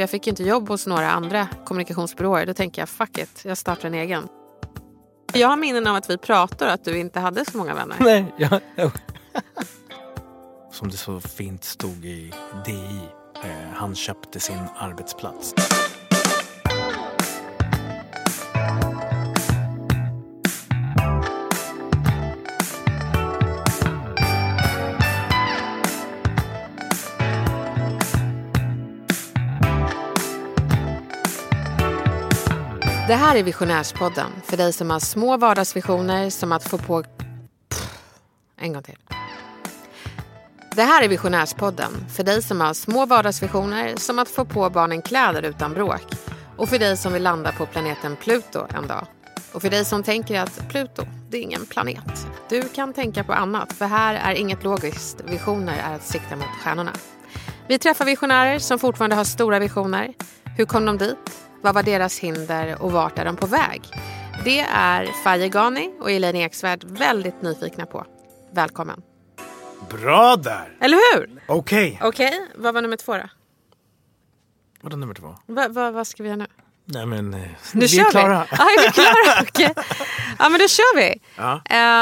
För jag fick inte jobb hos några andra kommunikationsbyråer. Då tänker jag fuck it, jag startar en egen. Jag har minnen av att vi pratade och att du inte hade så många vänner. Nej, ja, ja. Som det så fint stod i DI. Eh, han köpte sin arbetsplats. Det här är Visionärspodden för dig som har små vardagsvisioner som att få på... Pff, en gång till. Det här är Visionärspodden för dig som har små vardagsvisioner som att få på barnen kläder utan bråk. Och för dig som vill landa på planeten Pluto en dag. Och för dig som tänker att Pluto, det är ingen planet. Du kan tänka på annat för här är inget logiskt. Visioner är att sikta mot stjärnorna. Vi träffar visionärer som fortfarande har stora visioner. Hur kom de dit? Vad var deras hinder och vart är de på väg? Det är Faye Gani och Elaine Eksvärd väldigt nyfikna på. Välkommen. Bra där! Eller hur? Okej. Okej, vad var nummer två då? Vadå nummer två? Va, va, vad ska vi göra nu? Nej men, eh, Nu vi kör är klara. vi! Ja, är vi klara? Okej. Ja, men då kör vi. Ja.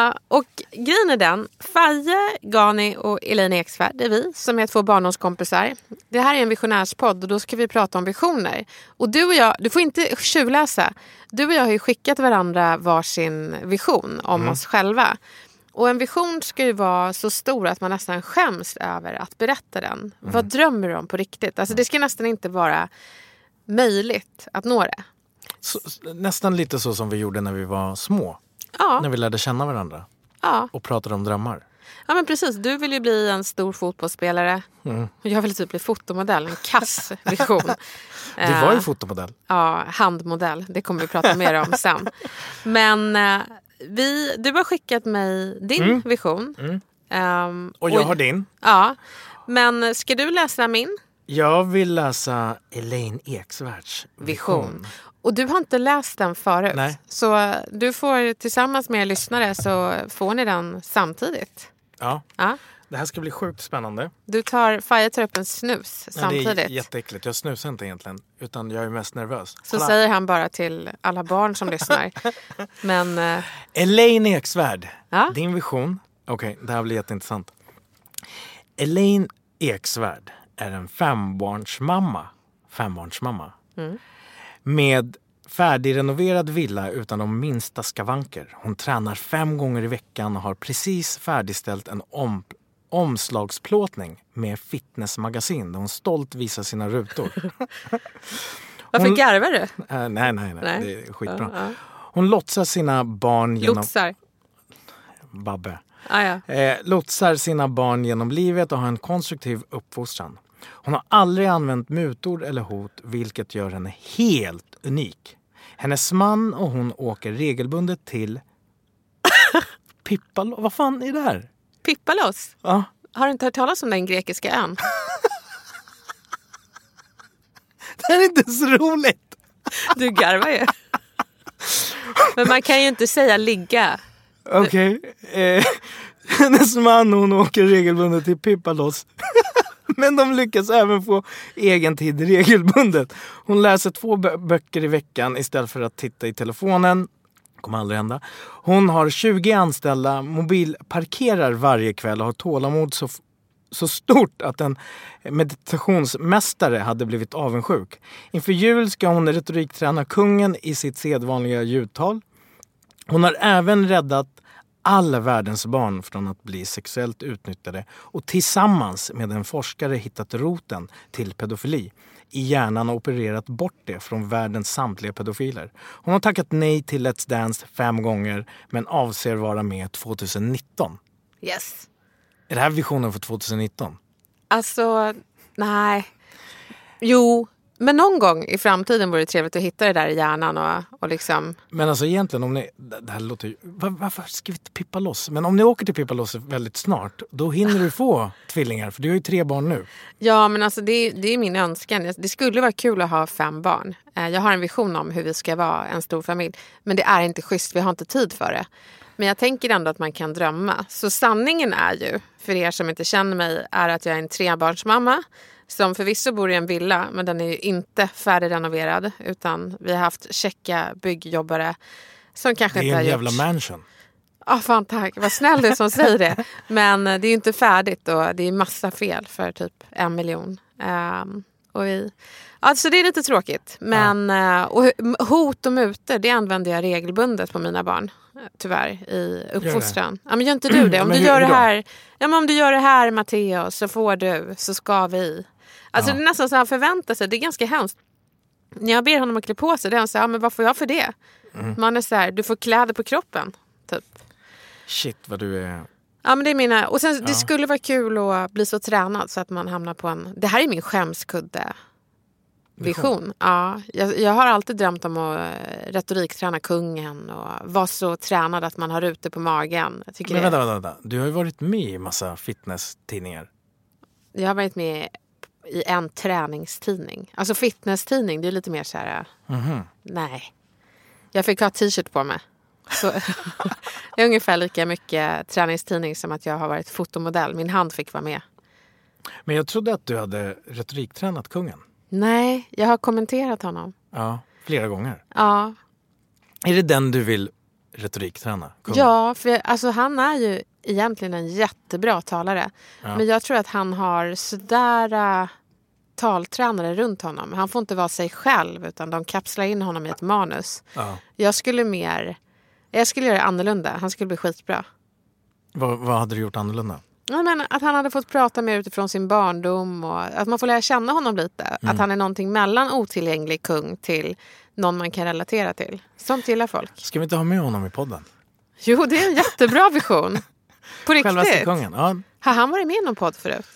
Eh, och grejen är den, Faye, Gani och Elaine Eksvärd, det är vi som är två barndomskompisar. Det här är en visionärspodd och då ska vi prata om visioner. Och du och jag, du får inte tjuvläsa. Du och jag har ju skickat varandra varsin vision om Mm. oss själva. Och en vision ska ju vara så stor att man nästan skäms över att berätta den. Mm. Vad drömmer du om på riktigt? Alltså det ska nästan inte vara möjligt att nå det. Så, nästan lite så som vi gjorde när vi var små. Ja, När vi lärde känna varandra ja. och pratade om drömmar. ja men precis. Du vill ju bli en stor fotbollsspelare. Mm. Och jag vill typ bli fotomodell. En kass vision. Du var ju Eh, fotomodell. Ja, handmodell. Det kommer vi prata mer om sen. Men eh, vi, du har skickat mig din Mm. vision. Ehm, Och jag har din. Ja. Men ska du läsa min Jag vill läsa Elaine Eksvärds vision? vision. Och du har inte läst den förut. Nej. Så du får tillsammans med er lyssnare så får ni den samtidigt. Ja, Ja. det här ska bli sjukt spännande. Du tar, Faye tar upp en snus det samtidigt. är jätteäckligt. Jag snusar inte egentligen. Utan jag är mest nervös. Så Kolla. säger han bara till alla barn som lyssnar. Men eh, Elaine Eksvärd, Ja. din vision. Okej, det här blir jätteintressant. Elaine Eksvärd är en fembarnsmamma. Fembarnsmamma. Mm. Med färdigrenoverad villa utan de minsta skavanker. Hon tränar fem gånger i veckan och har precis färdigställt en om, omslagsplåtning med fitnessmagasin där hon stolt visar sina rutor. varför Hon- garvar du? Äh, nej, nej, nej, Nej. det är skitbra. Ja, ja. Hon lotsar sina barn genom... Lotsar. Babbe. Ah, ja. Eh, lotsar sina barn genom livet och har en konstruktiv uppfostran. Hon har aldrig använt mutor eller hot vilket gör henne helt unik. Hennes man och hon åker regelbundet till Pippalo. Vad fan är det här? Pippalos. Ja. Har du inte hört talas om den grekiska ön? Det här är inte så roligt. Du garvar ju. Men man kan ju inte säga ligga. Okej. Eh, hennes man och hon åker regelbundet till Pippalos. Men de lyckas även få egen tid regelbundet. Hon läser två bö- böcker i veckan istället för att titta i telefonen. kommer aldrig hända. Hon har 20 anställda, mobilparkerar varje kväll och har tålamod så, så stort att en meditationsmästare hade blivit avundsjuk. Inför jul ska hon retorikträna kungen i sitt sedvanliga ljudtal. Hon har även räddat alla världens barn från att bli sexuellt utnyttjade och tillsammans med en forskare hittat roten till pedofili i hjärnan och opererat bort det från världens samtliga pedofiler. Hon har tackat nej till Let's Dance fem gånger men avser vara med 2019. Yes. Är det här visionen för 2019? Alltså, nej. Jo, men någon gång i framtiden vore det trevligt att hitta det där i hjärnan och, och liksom... Men alltså egentligen om ni... Det här låter ju... var, Varför ska vi inte pippa loss? Men om ni åker till Pippa loss väldigt snart, då hinner du få tvillingar. För du har ju tre barn nu. Ja, men alltså det, det är min önskan. Det skulle vara kul att ha fem barn. Eh, Jag har en vision om hur vi ska vara en stor familj. Men det är inte schysst, vi har inte tid för det. Men jag tänker ändå att man kan drömma. Så sanningen är ju, för er som inte känner mig, är att jag är en trebarnsmamma som förvisso bor i en villa, men den är ju inte färdigrenoverad. Utan vi har haft checka byggjobbare som kanske Det är inte har en gjort... jävla mansion. Ja, fan tack. Vad snäll du är som säger det. Men eh, det är ju inte färdigt och det är massa fel för typ en miljon. Ehm, och vi, alltså det är lite tråkigt. Men eh, och hot och mutor det använder jag regelbundet på mina barn. Tyvärr i uppfostran. Ja, men gör inte du det? Du, gör det här, ja, men om du gör det här Matteo så får du, så ska vi. Alltså Ja. det är nästan så han förväntar sig. Det är ganska hemskt. När jag ber honom att klä på sig, det är han så här, ja, men vad får jag för det? Mm. Man är så här, du får kläder på kroppen. Typ. Shit vad du är... Ja, men det är mina. Och sen, det skulle vara kul att bli så tränad så att man hamnar på en... Det här är min skämskudde. Vision. Ja, jag, jag har alltid drömt om att eh, retorikträna kungen och vara så tränad att man har rutor på magen. Men vänta, vänta, vänta. Du har ju varit med i massa fitness-tidningar. jag har varit med i en träningstidning. Alltså fitnesstidning, det är lite mer så här... Mhm. Nej. Jag fick ha t-shirt på mig. Så, det är ungefär lika mycket träningstidning som att jag har varit fotomodell. Min hand fick vara med. Men jag trodde att du hade retoriktränat kungen. Nej, jag har kommenterat honom. Ja, flera gånger. Ja, Är det den du vill retorikträna? Kungen? ja för alltså, han är ju egentligen en jättebra talare. Ja. Men jag tror att han har sådär äh, taltränare runt honom. Han får inte vara sig själv utan de kapslar in honom i ett manus. Ja. Jag skulle mer... Jag skulle göra det annorlunda. Han skulle bli skitbra. Vad, vad hade du gjort annorlunda? Ja, men att han hade fått prata mer utifrån sin barndom och att man får lära känna honom lite. Mm. Att han är någonting mellan otillgänglig kung till någon man kan relatera till. Sånt gillar folk. Ska vi inte ha med honom i podden? Jo, det är en jättebra vision. På Självaste riktigt. kungen? Ja, Har han varit med i någon podd förut?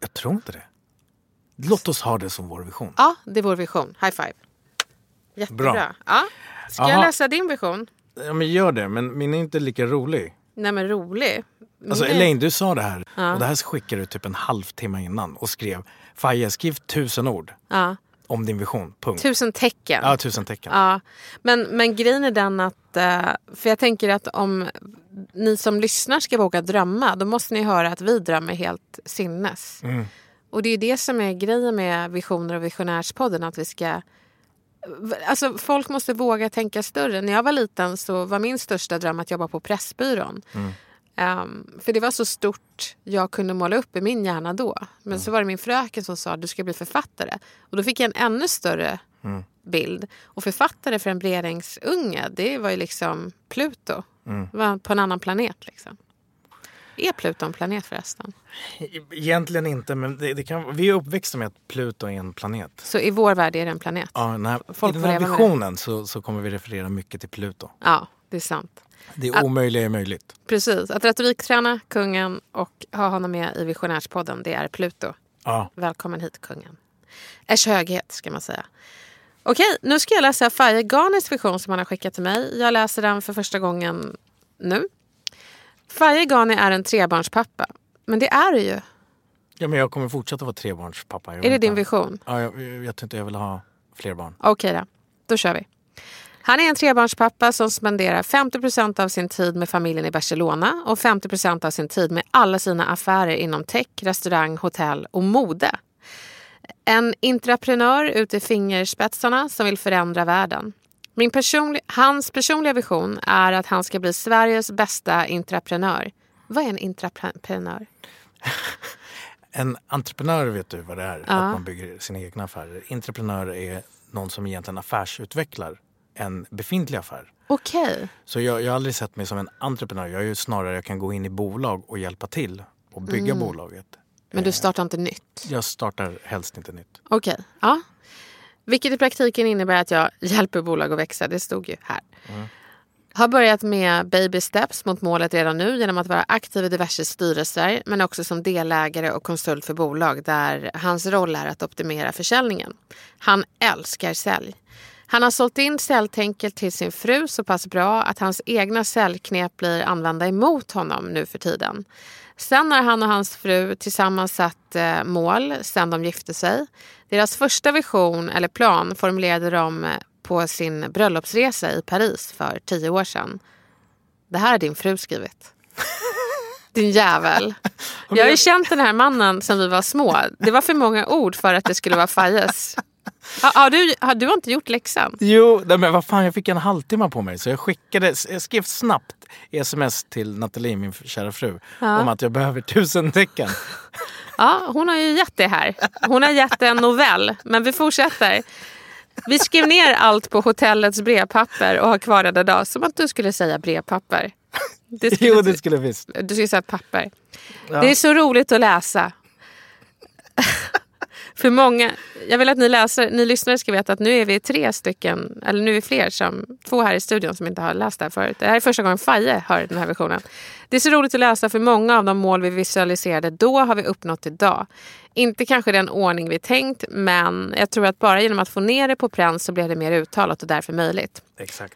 jag tror inte det. Låt oss ha det som vår vision. Ja, det är vår vision. High five. Jättebra. Bra. Ja. Ska jag Aha. läsa din vision? Ja, men gör det, men min är inte lika rolig. Nej men rolig. Alltså är- Elaine, du sa det här Ja. och det här skickade du typ en halvtimme innan och skrev Faye, skriv tusen ord Ja. om din vision. Punkt. Tusen tecken. Ja, tusen tecken. Ja, men, men grejen är den att, eh, för jag tänker att om ni som lyssnar ska våga drömma, då måste ni höra att vi drömmer helt sinnes. Mm. Och det är det som är grejen med Visioner och Visionärspodden, att vi ska... Alltså folk måste våga tänka större. När jag var liten så var min största dröm att jobba på Pressbyrån. Ehm, för det var så stort jag kunde måla upp i min hjärna då. Men så var det min fröken som sa att du ska bli författare. Och då fick jag en ännu större bild. Och författare för en beredningsunge, det var ju liksom Pluto. Det var på en annan planet liksom. Är Pluto en planet förresten? Egentligen inte, men det, det kan, vi är uppväxta med att Pluto är en planet. Så i vår värld är det en planet? Ja, den här, Folk I den här visionen så, så kommer vi referera mycket till Pluto. Ja, det är sant. Det omöjliga är möjligt. Precis. Att retorikträna kungen och ha honom med i Visionärspodden, det är Pluto. Ja. Välkommen hit kungen. Ers höghet ska man säga. Okej, nu ska jag läsa Faye Ganis vision som han har skickat till mig. Jag läser den för första gången nu. Faye Gani är en trebarnspappa. Men det är du ju. ja, men jag kommer fortsätta vara trebarnspappa. Jag Är det din vision? Ja, jag, jag inte jag vill ha fler barn. Okej då, då kör vi. Han är en trebarnspappa som spenderar 50% av sin tid med familjen i Barcelona och 50% av sin tid med alla sina affärer inom tech, restaurang, hotell och mode. En intraprenör ut i fingerspetsarna som vill förändra världen. Min personlig, hans personliga vision är att han ska bli Sveriges bästa intraprenör. Vad är en intraprenör? En entreprenör vet du vad det är? Ja. Att man bygger sina egna affärer. Entreprenör är någon som egentligen affärsutvecklar en befintlig affär. Okej. Så jag, jag har aldrig sett mig som en entreprenör. Jag är ju snarare, jag kan gå in i bolag och hjälpa till och bygga Mm. bolaget. Men du startar inte nytt? Jag startar helst inte nytt. Okej. Ja. Vilket i praktiken innebär att jag hjälper bolag att växa. Det stod ju här. Har börjat med baby steps mot målet redan nu genom att vara aktiv i diverse styrelser men också som delägare och konsult för bolag där hans roll är att optimera försäljningen. Han älskar sälj. Han har sålt in säljtänket till sin fru så pass bra att hans egna säljknep blir använda emot honom nu för tiden. Sen har han och hans fru tillsammans satt eh, mål sen de gifte sig. Deras första vision eller plan formulerade de eh, på sin bröllopsresa i Paris för tio år sedan. Det här har din fru skrivit. Din jävel. Jag har ju känt den här mannen sedan vi var små. Det var för många ord för att det skulle vara Fajes. Har, har, du, har du inte gjort läxan? Jo, men vad fan, jag fick en halvtimme på mig så jag skickade, jag skrev snabbt sms till Nathalie, min kära fru, Ja. om att jag behöver tusen tecken. Ja, hon har ju gett det här. Hon har gett en novell, men vi fortsätter. Vi skrev ner allt på hotellets brevpapper och har kvar det idag. Som att du skulle säga brevpapper. Det skulle, Jo, det skulle visst. Du skulle säga papper. Ja. Det är så roligt att läsa. För många, jag vill att ni, läser, ni lyssnare ska veta att nu är vi tre stycken, eller nu är vi fler, som, två här i studion som inte har läst det här förut. Det här är första gången Faye hör den här versionen. Det är så roligt att läsa för många av de mål vi visualiserade då har vi uppnått idag. Inte kanske den ordning vi tänkt, men jag tror att bara genom att få ner det på pränt så blev det mer uttalat och därför möjligt. Exakt.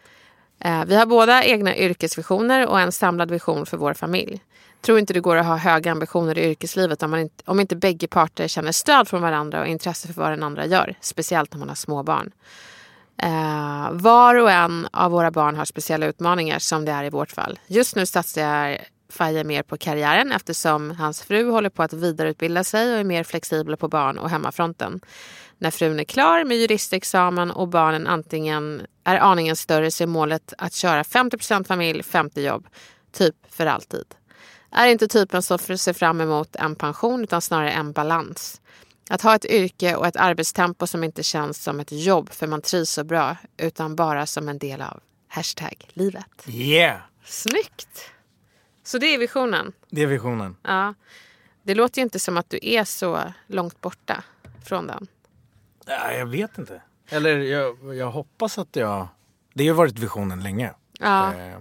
Eh, Vi har båda egna yrkesvisioner och en samlad vision för vår familj. Tror inte det går att ha höga ambitioner i yrkeslivet om, man inte, om inte bägge parter känner stöd från varandra och intresse för vad den andra gör. Speciellt när man har små barn. Eh, var och en av våra barn har speciella utmaningar som det är i vårt fall. Just nu satsar Faye mer på karriären eftersom hans fru håller på att vidareutbilda sig och är mer flexibel på barn och hemmafronten. När frun är klar med juristexamen och barnen antingen är aningen större så är målet att köra 50% familj, 50 jobb. Typ för alltid. Är inte typen som ser fram emot en pension utan snarare en balans. Att ha ett yrke och ett arbetstempo som inte känns som ett jobb för man trivs så bra utan bara som en del av hashtag livet. Yeah! Snyggt! Så det är visionen. Det är visionen. Ja. Det låter ju inte som att du är så långt borta från den. Ja, jag vet inte. Eller jag, jag hoppas att jag... Det har ju varit visionen länge. Ja. Eh,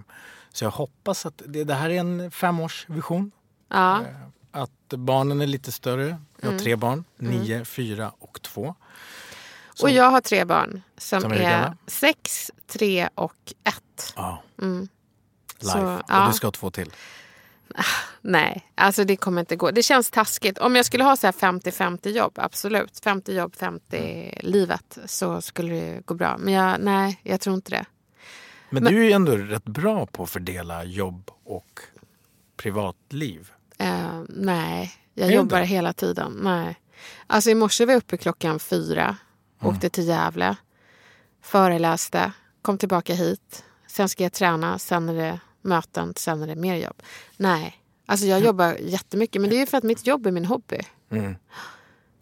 Så jag hoppas att det, det här är en femårsvision. Ja. Eh, Att barnen är lite större. Jag Mm. har tre barn. Nio, fyra och två. Och jag har tre barn som, Som är är sex, tre och ett. Ja. Mm. Life. Så, ja. Och du ska ha två till. Nej, alltså det kommer inte gå. Det känns taskigt. Om jag skulle ha så här 50-50 jobb, absolut. 50 jobb, 50 livet, så skulle det gå bra. Men jag, nej, jag tror inte det. Men, du är ju ändå rätt bra på att fördela jobb och privatliv. Eh, nej, jag Är jobbar inte? hela tiden. Nej. Alltså i morse var jag uppe klockan fyra, Mm. åkte till Gävle, föreläste, kom tillbaka hit. Sen ska jag träna, sen är det möten, sen är det mer jobb. Nej, alltså jag jobbar jättemycket. Men det är ju för att mitt jobb är min hobby.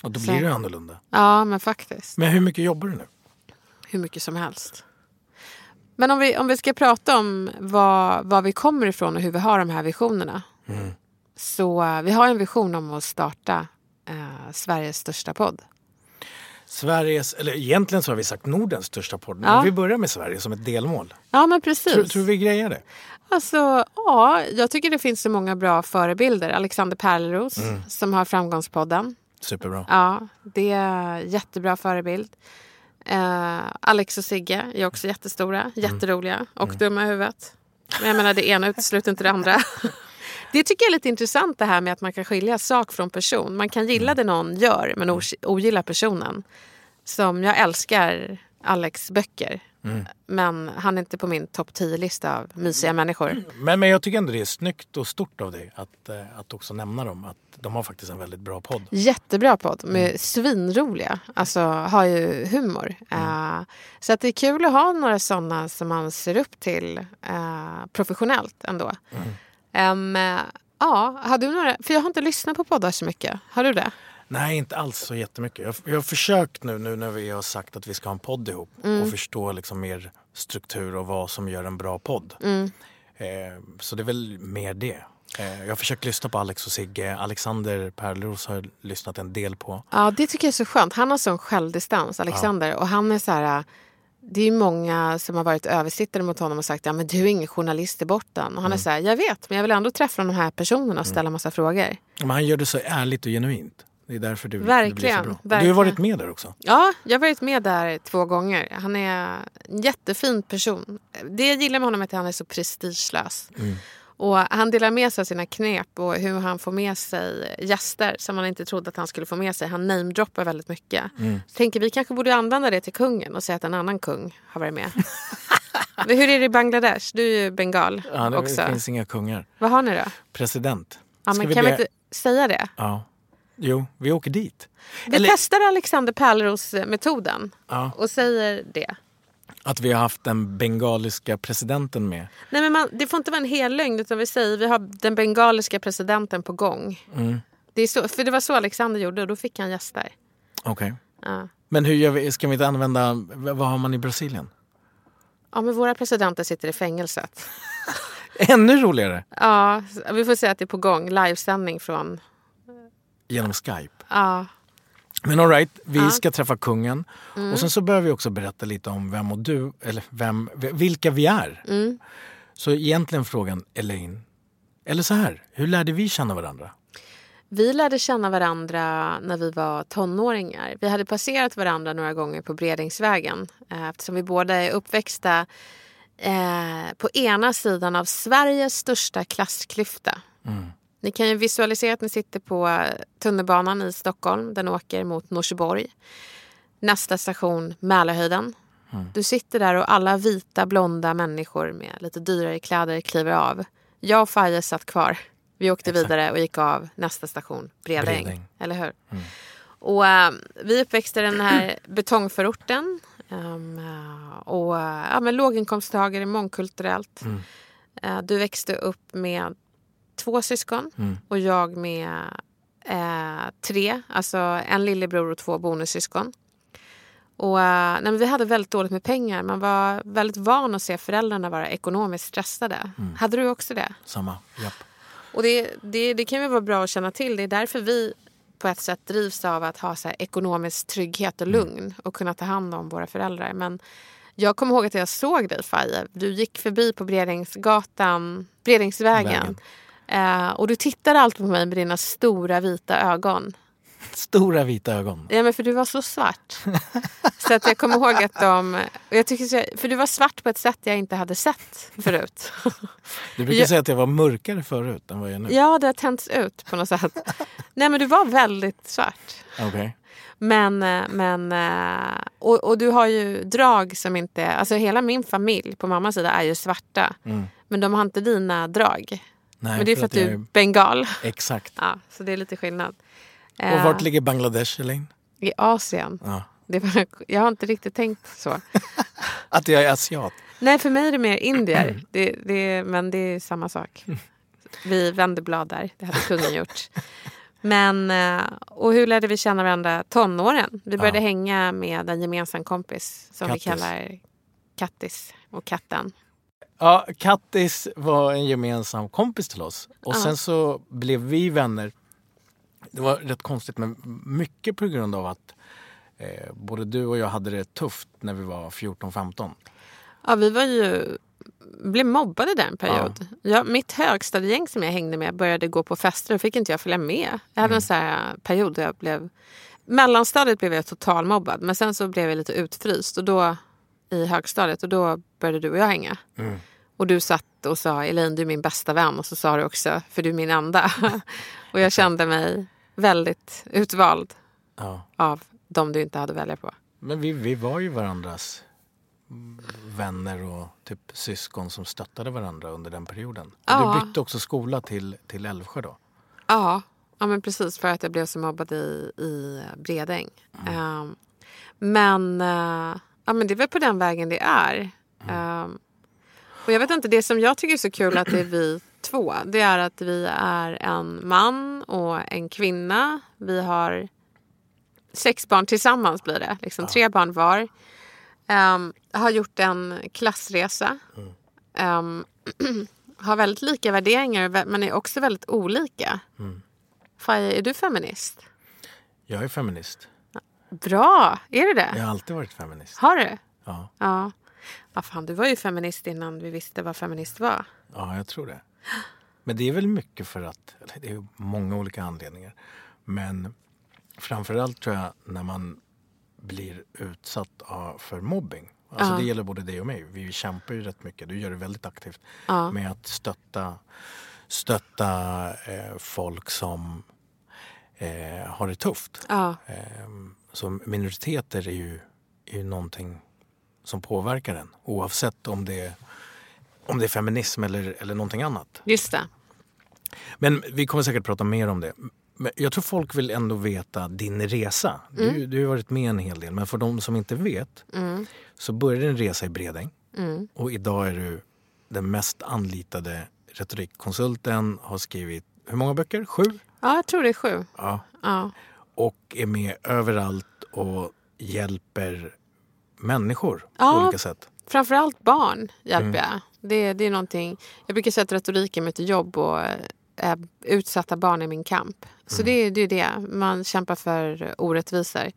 Och då Så- blir det annorlunda. Ja, men faktiskt. Men hur mycket jobbar du nu? hur mycket som helst. Men om vi, om vi ska prata om var, var vi kommer ifrån och hur vi har de här visionerna. Så eh, vi har en vision om att starta eh, Sveriges största podd. Sveriges, eller egentligen så har vi sagt Nordens största podd. Ja. Men vi börjar med Sverige som ett delmål. Ja, men precis. Tror, tror vi grejer det? Alltså, ja, jag tycker det finns så många bra förebilder. Alexander Pärleros som har Framgångspodden. Superbra. Ja, det är jättebra förebild. Eh, Alex och Sigge är också jättestora, jätteroliga och dumma i huvudet. Men jag menar, det ena utesluter inte det andra. Det tycker jag är lite intressant det här med att man kan skilja sak från person. Man kan gilla det någon gör men og- ogilla personen. Som jag älskar Alex böcker. Men han är inte på min topp 10-lista av mysiga människor. Men, men jag tycker ändå det är snyggt och stort av dig att, eh, att också nämna dem. Att de har faktiskt en väldigt bra podd. Jättebra podd. Med svinroliga. Alltså har ju humor. Eh, så att det är kul att ha några sådana som man ser upp till eh, professionellt ändå. Em, eh, ja, har du några? För jag har inte lyssnat på poddar så mycket. Har du det? Nej, inte alls så jättemycket. Jag, jag har försökt nu, nu när vi har sagt att vi ska ha en podd ihop och förstå liksom mer struktur och vad som gör en bra podd. Eh, så det är väl mer det. Eh, jag har försökt lyssna på Alex och Sigge. Alexander Perleros har jag lyssnat en del på. Ja, det tycker jag är så skönt. Han har sån självdistans, Alexander. Och han är så här... det är många som har varit översittare mot honom och sagt ja men du är ingen journalist i botten. Och han är så här, jag vet men jag vill ändå träffa de här personerna och ställa massa frågor. Men han gör det så ärligt och genuint. Det är därför det, det Verkligen, blir så bra. Och Du har verkligen. varit med där också. Ja, jag har varit med där två gånger. Han är en jättefin person. Det jag gillar med honom är att han är så prestigelös. Och han delar med sig av sina knep och hur han får med sig gäster som man inte trodde att han skulle få med sig. Han namedroppar väldigt mycket. Så tänker vi kanske borde använda det till kungen och säga att en annan kung har varit med. Hur är det i Bangladesh? Du är ju bengal Ja, det också. finns inga kungar. Vad har ni då? President. Ja, men kan be- vi inte säga det? Ja. Jo, vi åker dit. Vi Eller- testar Alexander Pärleros-metoden Ja. och säger det. Att vi har haft den bengaliska presidenten med. Nej, men man, det får inte vara en hel lögn utan vi säger vi har den bengaliska presidenten på gång. Mm. Det är så, för det var så Alexander gjorde och då fick han gäster. Okej. Ja. Men hur gör vi? Ska vi inte använda... Vad har man i Brasilien? ja, men våra presidenter sitter i fängelset. Ännu roligare! Ja, vi får säga att det är på gång. Livesändning från... Genom Skype. Ja, Men all right, vi Ja. Mm. ska träffa kungen. Och sen så behöver vi också berätta lite om vem och du, eller vem, vilka vi är. Mm. Så egentligen frågan, Elaine. Eller så här, hur lärde vi känna varandra? Vi lärde känna varandra när vi var tonåringar. Vi hade passerat varandra några gånger på Bredingsvägen eh, eftersom vi båda är uppväxta eh, på ena sidan av Sveriges största klassklyfta. Ni kan ju visualisera att ni sitter på tunnelbanan i Stockholm. Den åker mot Norsborg. Nästa station Mälarhöjden. Du sitter där och alla vita blonda människor med lite dyrare kläder kliver av. Jag och Faye satt kvar. Vi åkte vidare och gick av nästa station Bredäng. Bredäng. Eller hur? Och eh, vi uppväxte i den här betongförorten. Um, eh, och eh, ja, men låginkomsttagare, mångkulturellt. Eh, du växte upp med två syskon och jag med eh, tre. Alltså en lillebror och två bonussyskon. Och, eh, nej, vi hade väldigt dåligt med pengar. Man var väldigt van att se föräldrarna vara ekonomiskt stressade. Hade du också det? Samma, japp. Och det, det, det kan ju vara bra att känna till. Det är därför vi på ett sätt drivs av att ha så här ekonomisk trygghet och lugn och kunna ta hand om våra föräldrar. Men jag kommer ihåg att jag såg dig Faye. Du gick förbi på Bredingsgatan, Bredingsvägen. Eh, och du tittade alltid på mig med dina stora vita ögon. Stora vita ögon. Ja, men för du var så svart. så att jag kommer ihåg att de... Jag tycker för du var svart på ett sätt jag inte hade sett förut. Du brukar Jag- säga att jag var mörkare förut än vad jag är nu. ja, det har tänts ut på något sätt. Nej, men du var väldigt svart. Okej. Men, eh, men eh, och, och du har ju drag som inte... Alltså hela min familj på mammas sida är ju svarta. Men de har inte dina drag. Mm. Nej, men det är för att du är bengal. Exakt. Ja, så det är lite skillnad. Och Eh, vart ligger Bangladesh, Elaine? I Asien. Ja. Det var, jag har inte riktigt tänkt så. Att jag är asiat. Nej, för mig är det mer indier. Det, det, men det är samma sak. Vi vände blad där. Det hade kungen gjort. Men, eh, och hur lärde vi känna varandra? Tonåren. Vi började Ja. hänga med en gemensam kompis som Kattis. vi kallar Kattis och katten. Ja, Kattis var en gemensam kompis till oss. Och sen så blev vi vänner. Det var rätt konstigt men mycket på grund av att eh, både du och jag hade det tufft när vi var 14-15. Ja, vi var ju blev mobbade där en period. Ja. mitt högstadiegäng som jag hängde med började gå på fester och fick inte jag följa med. Jag hade en sån här period där jag blev... Mellanstadiet blev jag totalmobbad men sen så blev jag lite utfryst och då i högstadiet och då började du och jag hänga. Och du satt och sa Elaine du är min bästa vän och så sa du också för du är min enda. och jag kände mig väldigt utvald Ja. av de du inte hade att välja på. Men vi, vi var ju varandras vänner och typ syskon som stöttade varandra under den perioden. Och Ja. Du bytte också skola till, till Älvsjö då. Ja, ja men precis för att jag blev så mobbad i, i Bredäng. Ehm, men, eh, ja, men det är väl på den vägen det är. Ehm, och jag vet inte, det som jag tycker är så kul att det är vi två. Det är att vi är en man och en kvinna. Vi har sex barn tillsammans blir det. Liksom tre barn var. Ehm, har gjort en klassresa. Ehm, har väldigt lika värderingar men är också väldigt olika. Faye, är du feminist? Jag är feminist. Bra! Är du det? Jag har alltid varit feminist. Har du? Ja. Ja. ja, fan du var ju feminist innan vi visste vad feminist var. ja, jag tror det. Men det är väl mycket för att, det är många olika anledningar. Men framförallt tror jag när man blir utsatt för mobbing. Alltså Ja. det gäller både dig och mig. Vi kämpar ju rätt mycket. Du gör det väldigt aktivt Ja. med att stötta, stötta eh, folk som eh, har det tufft. Ja, Ehm, Så minoriteter är ju, är ju någonting som påverkar en oavsett om det är, om det är feminism eller, eller någonting annat. just det. Men vi kommer säkert prata mer om det. Men jag tror folk vill ändå veta din resa. Du, du har varit med en hel del, men för de som inte vet så började din resa i Bredäng och idag är du den mest anlitade retorikkonsulten, har skrivit hur många böcker? Sju? Ja, jag tror det är sju. Ja. Ja, och är med överallt och hjälper människor Ja. på olika sätt. framförallt barn hjälper Mm. jag. Det, det är någonting, jag brukar säga att retoriken är mitt jobb och eh, utsatta barn är min kamp. Så Mm. det, är- det är det, man kämpar för orättvisor.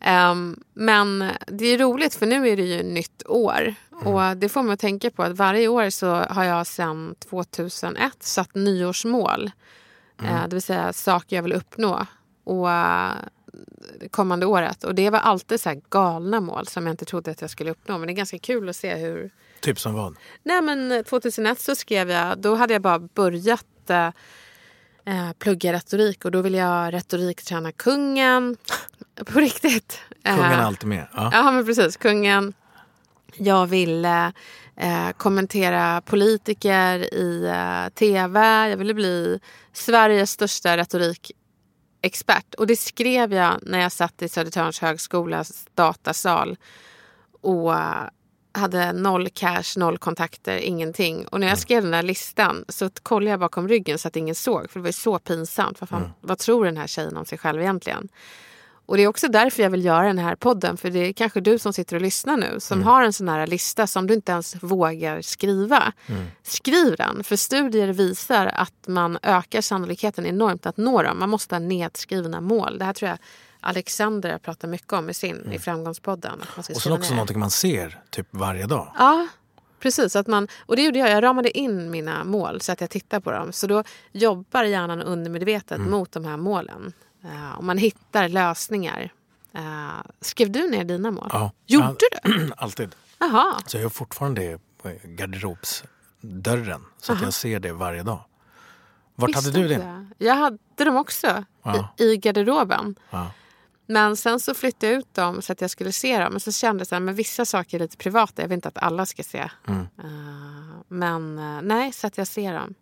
Ehm, men det är roligt för nu är det ju nytt år. Mm. Och det får mig att tänka på att varje år så har jag sedan 2001 satt nyårsmål. Mm. Eh, det vill säga saker jag vill uppnå. Och eh, kommande året. Och det var alltid så här galna mål som jag inte trodde att jag skulle uppnå. Men det är ganska kul att se hur... Typ som vad? Nej men 2001 så skrev jag, då hade jag bara börjat eh, eh, plugga retorik och då ville jag retorikträna kungen. På riktigt. Kungen är Eh, alltid med. Ja. Ja, men precis. Kungen. Jag ville eh, kommentera politiker i eh, tv. Jag ville bli Sveriges största retorikexpert. Och det skrev jag när jag satt i Södertörns högskolas datasal och eh, hade noll cash, noll kontakter, ingenting. Och när jag skrev den där listan så kollade jag bakom ryggen så att ingen såg. För det var ju så pinsamt. Vad, fan, vad tror den här tjejen om sig själv egentligen? Och det är också därför jag vill göra den här podden. För det är kanske du som sitter och lyssnar nu som har en sån här lista som du inte ens vågar skriva. Skriv den, för studier visar att man ökar sannolikheten enormt att nå dem. Man måste ha nedskrivna mål. Det här tror jag Alexander pratar mycket om i sin i Framgångspodden. Och sen också ner. någonting man ser typ varje dag. Ja, precis. Att man, och det gjorde jag. Jag ramade in mina mål så att jag tittar på dem. Så då jobbar hjärnan undermedvetet Mm. mot de här målen. Och man hittar lösningar. Uh, skrev du ner dina mål? Ja. Gjorde Ja, du? Alltid. Jaha. Så jag har fortfarande det på garderobsdörren. Så att jag ser det varje dag. Vart hade Visste du? Jag. jag hade dem också Ja. i, i garderoben. Ja. Men sen så flyttade jag ut dem så att jag skulle se dem. Men så kände jag att vissa saker är lite privata. Jag vill inte att alla ska se. Mm. Uh, men uh, nej, så att jag ser dem.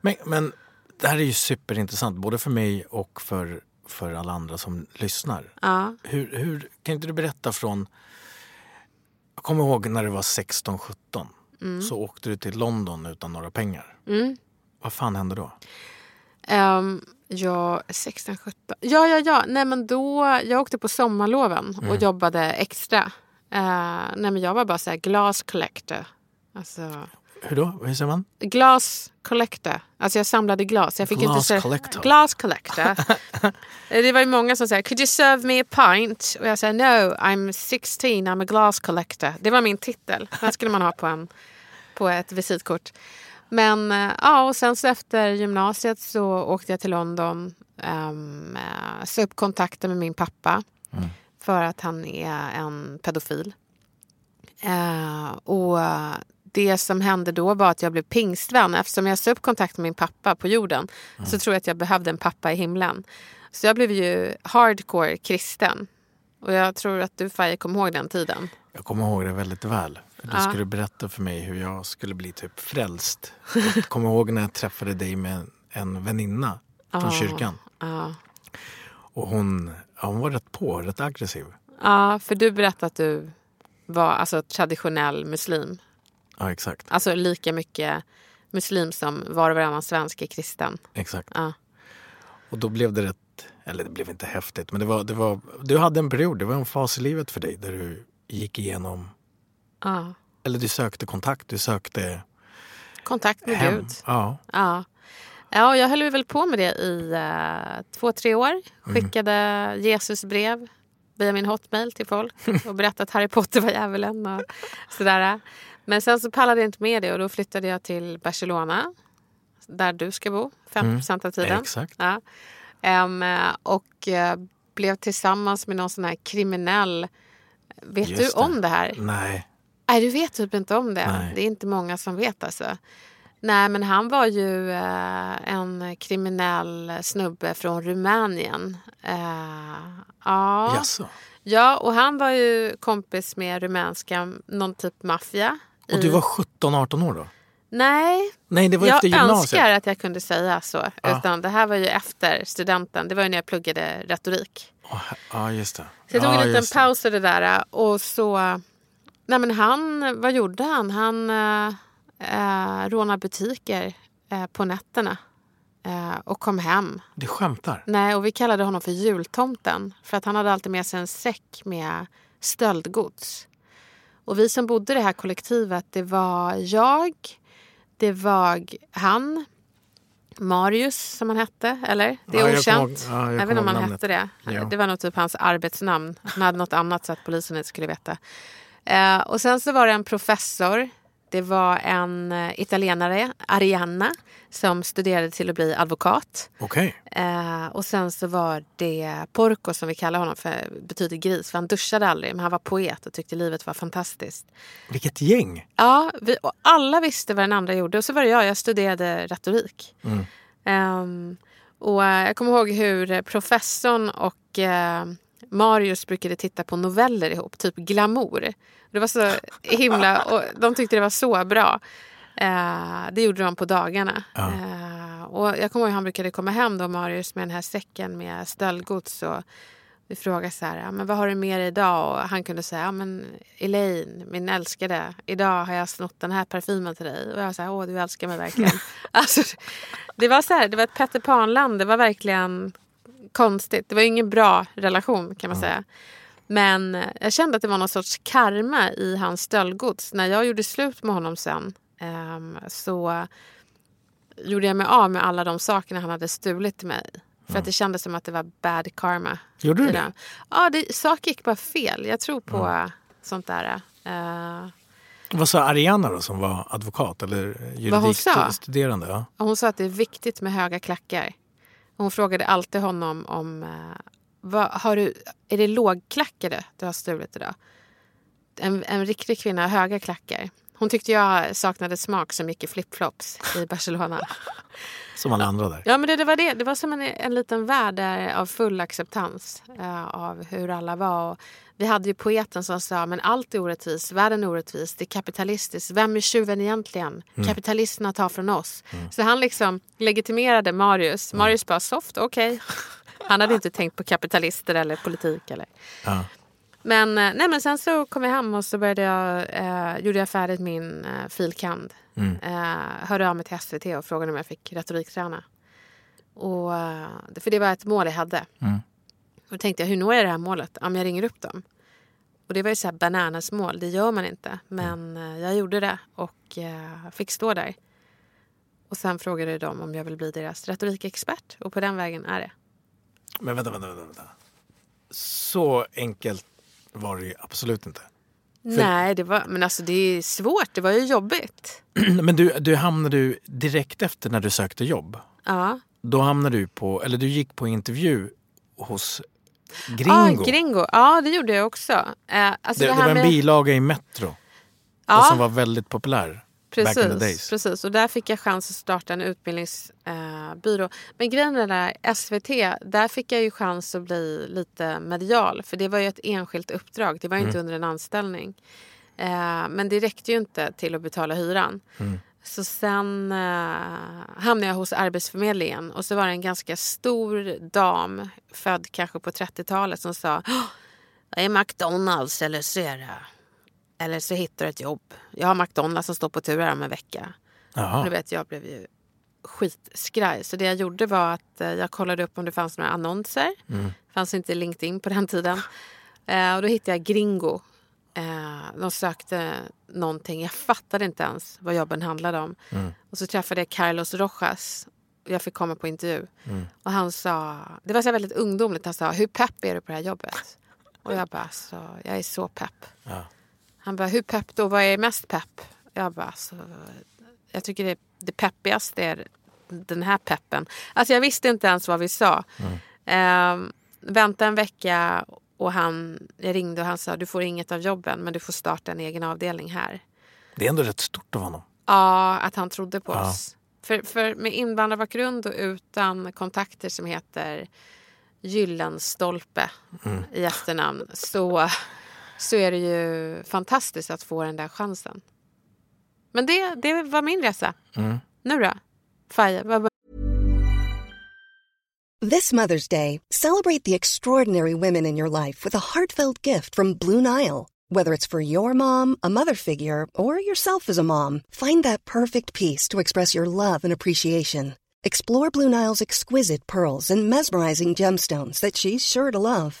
Men, men det här är ju superintressant både för mig och för, för alla andra som lyssnar. Ja. Hur, hur, kan inte du berätta från... Jag kommer ihåg när du var 16-17 så åkte du till London utan några pengar. Mm. Vad fan hände då? Um, ja, 16, 17. Ja, ja, ja. Nej, men då, jag åkte på sommarloven och jobbade extra. Uh, nej, men jag var bara så här glass collector. Alltså, Hur då? Hur säger man? glass collector. Alltså jag samlade glas. Jag fick Glass inte säga, collector. Glass collector. det var ju många som sa, could you serve me a pint? Och jag sa, no, I'm 16, I'm a glass collector. Det var min titel. Den skulle man ha på, en, på ett visitkort. Men eh, ja, och sen så efter gymnasiet så åkte jag till London. Um, uh, sa upp kontakten med min pappa. För att han är en pedofil. Eh, och eh, det som hände då var att jag blev pingstvän. Eftersom jag sa upp kontakt med min pappa på jorden så tror jag att jag behövde en pappa i himlen. Så jag blev ju hardcore kristen. Och jag tror att du Faye kommer ihåg den tiden. Jag kommer ihåg det väldigt väl. För du Ja. skulle berätta för mig hur jag skulle bli typ frälst. Jag kommer ihåg när jag träffade dig med en väninna från Ja. kyrkan. Ja. Och hon, hon var rätt på, rätt aggressiv. ja, för du berättade att du var alltså, traditionell muslim. Ja, exakt. Alltså lika mycket muslim som var och varannan svensk är kristen. exakt. Ja. Och då blev det rätt, eller det blev inte häftigt, men det var, det var, du hade en period, det var en fas i livet för dig där du gick igenom, Ja. eller du sökte kontakt, du sökte Kontakt med hem. Gud. Ja, Ja. ja, jag höll väl på med det i uh, två, tre år. Skickade Jesusbrev via min hotmail till folk och berätta att Harry Potter var djävulen och sådär. Men sen så pallade jag inte med det och då flyttade jag till Barcelona där du ska bo 50% av tiden. Exakt. Ja. Ehm, och eh, blev tillsammans med någon sån här kriminell... Vet Just du det. om det här? Nej. Nej, du vet typ inte om det. Nej. Det är inte många som vet alltså. Nej, men han var ju eh, en kriminell snubbe från Rumänien. Eh, ja. Jaså? ja, och han var ju kompis med rumänska, någon typ maffia. Och du var 17-18 år då? Nej, Nej, det var jag efter gymnasiet. önskar att jag kunde säga så. Ja. Utan det här var ju efter studenten. Det var ju när jag pluggade retorik. Ja, just det. Så jag tog ja, en liten paus i det där och så... Nej men han, vad gjorde han? Han eh, rånade butiker eh, på nätterna och kom hem. Du skämtar? Nej, och vi kallade honom för jultomten för att han hade alltid med sig en säck med stöldgods. Och vi som bodde i det här kollektivet, det var jag, det var han, Marius som han hette, eller? Det är Ja, okänt. ihåg- ja, inte om han namnet. hette det. Ja. Det var nog typ hans arbetsnamn. Han hade något annat så att polisen inte skulle veta. Eh, och sen så var det en professor. Det var en eh, italienare, Arianna, som studerade till att bli advokat. Okej. Eh, och sen så var det Porco som vi kallar honom för, betyder gris, för han duschade aldrig men han var poet och tyckte livet var fantastiskt. Vilket gäng! Ja, vi, och alla visste vad den andra gjorde och så var det jag, jag studerade retorik. Ehm, och eh, jag kommer ihåg hur professorn och eh, Marius brukade titta på noveller ihop, typ glamour. Det var så himla, och de tyckte det var så bra. Eh, det gjorde de på dagarna. Eh, och jag kommer ihåg han brukade komma hem då, Marius, med den här säcken med stöldgods. Och vi frågade så här, ja, men vad har du med dig idag? Och han kunde säga, ja, men Elaine, min älskade, idag har jag snott den här parfymen till dig. Och jag sa, åh du älskar mig verkligen. alltså, det var så här, det var ett Petter Pan-land. Det var verkligen konstigt. Det var ingen bra relation kan man säga. Men jag kände att det var någon sorts karma i hans stöldgods. När jag gjorde slut med honom sen ehm, så gjorde jag mig av med alla de sakerna han hade stulit till mig. För att det kändes som att det var bad karma. Gjorde du det? Ja, det, saker gick bara fel. Jag tror på sånt där. Eh, Vad sa Ariana då som var advokat eller Vad hon sa? juridikstuderande? Ja. Hon sa att det är viktigt med höga klackar. Hon frågade alltid honom om... Eh, vad, har du, är det lågklackade du har stulit idag? En, en riktig kvinna har höga klackar. Hon tyckte jag saknade smak som gick i flipflops i Barcelona. Som alla andra där. Ja, men det, det var det. Det var som en, en liten värld av full acceptans eh, av hur alla var. Och vi hade ju poeten som sa men allt är orättvist, världen är orättvis, det är kapitalistiskt. Vem är tjuven egentligen? Kapitalisterna tar från oss. Så han liksom legitimerade Marius. Marius bara soft, okej. Han hade inte tänkt på kapitalister eller politik. Eller. Ja. Men, eh, nej, men sen så kom jag hem och så började jag, eh, gjorde jag färdigt min eh, filkand. Eh, hörde av mig till SVT och frågade om jag fick retorikträna. Och, eh, för det var ett mål jag hade. Och då tänkte jag, hur når jag det här målet? Om jag ringer upp dem. Och det var ju så här bananas mål, det gör man inte. Men eh, jag gjorde det och fick stå där. Och sen frågade de om jag vill bli deras retorikexpert. Och på den vägen är det. Men vänta, vänta, vänta, vänta. Så enkelt var det ju absolut inte. Nej, det var, men alltså det är svårt. Det var ju jobbigt. Men du, du hamnade du direkt efter när du sökte jobb. Ja. Då hamnade du på, eller du gick på intervju hos Gringo. Ah, gringo. Ja, det gjorde jag också. Eh, alltså det, det här var en med- bilaga i Metro. Ja. Och som var väldigt populär. Precis, precis. Och där fick jag chans att starta en utbildningsbyrå. Eh. Men grejen är där SVT, där fick jag ju chans att bli lite medial. För det var ju ett enskilt uppdrag. Det var ju Mm. inte under en anställning. Eh, men det räckte ju inte till att betala hyran. Mm. Så sen eh, hamnade jag hos Arbetsförmedlingen och så var det en ganska stor dam, född kanske på 30-talet, som sa "Åh, jag är McDonalds eller så är det eller så hittar du ett jobb. Jag har McDonalds som står på tur här om en vecka. Du vet, jag blev ju skitskraj. Så det jag gjorde var att eh, jag kollade upp om det fanns några annonser. Det fanns inte LinkedIn på den tiden. Eh, och då hittade jag Gringo. Eh, de sökte någonting. Jag fattade inte ens vad jobben handlade om. Och så träffade jag Carlos Rojas. Jag fick komma på intervju. Och han sa, det var så väldigt ungdomligt. Han sa, hur pepp är du på det här jobbet? Och jag bara, alltså, jag är så pepp. Ja. Han bara, hur pepp då? Vad är mest pepp? Jag bara, alltså, jag tycker det, det peppigaste är den här peppen. Alltså jag visste inte ens vad vi sa. Mm. vänta en vecka och han jag ringde och han sa, du får inget av jobben men du får starta en egen avdelning här. Det är ändå rätt stort av honom. Ja, att han trodde på Ja. oss. För, för med invandrarbakgrund och utan kontakter som heter Gyllenstolpe Mm. i efternamn så, så är det ju fantastiskt att få den där chansen. Men det, det var min resa. Mm. Nu då? Faye, vad This Mother's Day, celebrate the extraordinary women in your life with a heartfelt gift from Blue Nile. Whether it's for your mom, a mother figure, or yourself as a mom, find that perfect piece to express your love and appreciation. Explore Blue Nile's exquisite pearls and mesmerizing gemstones that she's sure to love.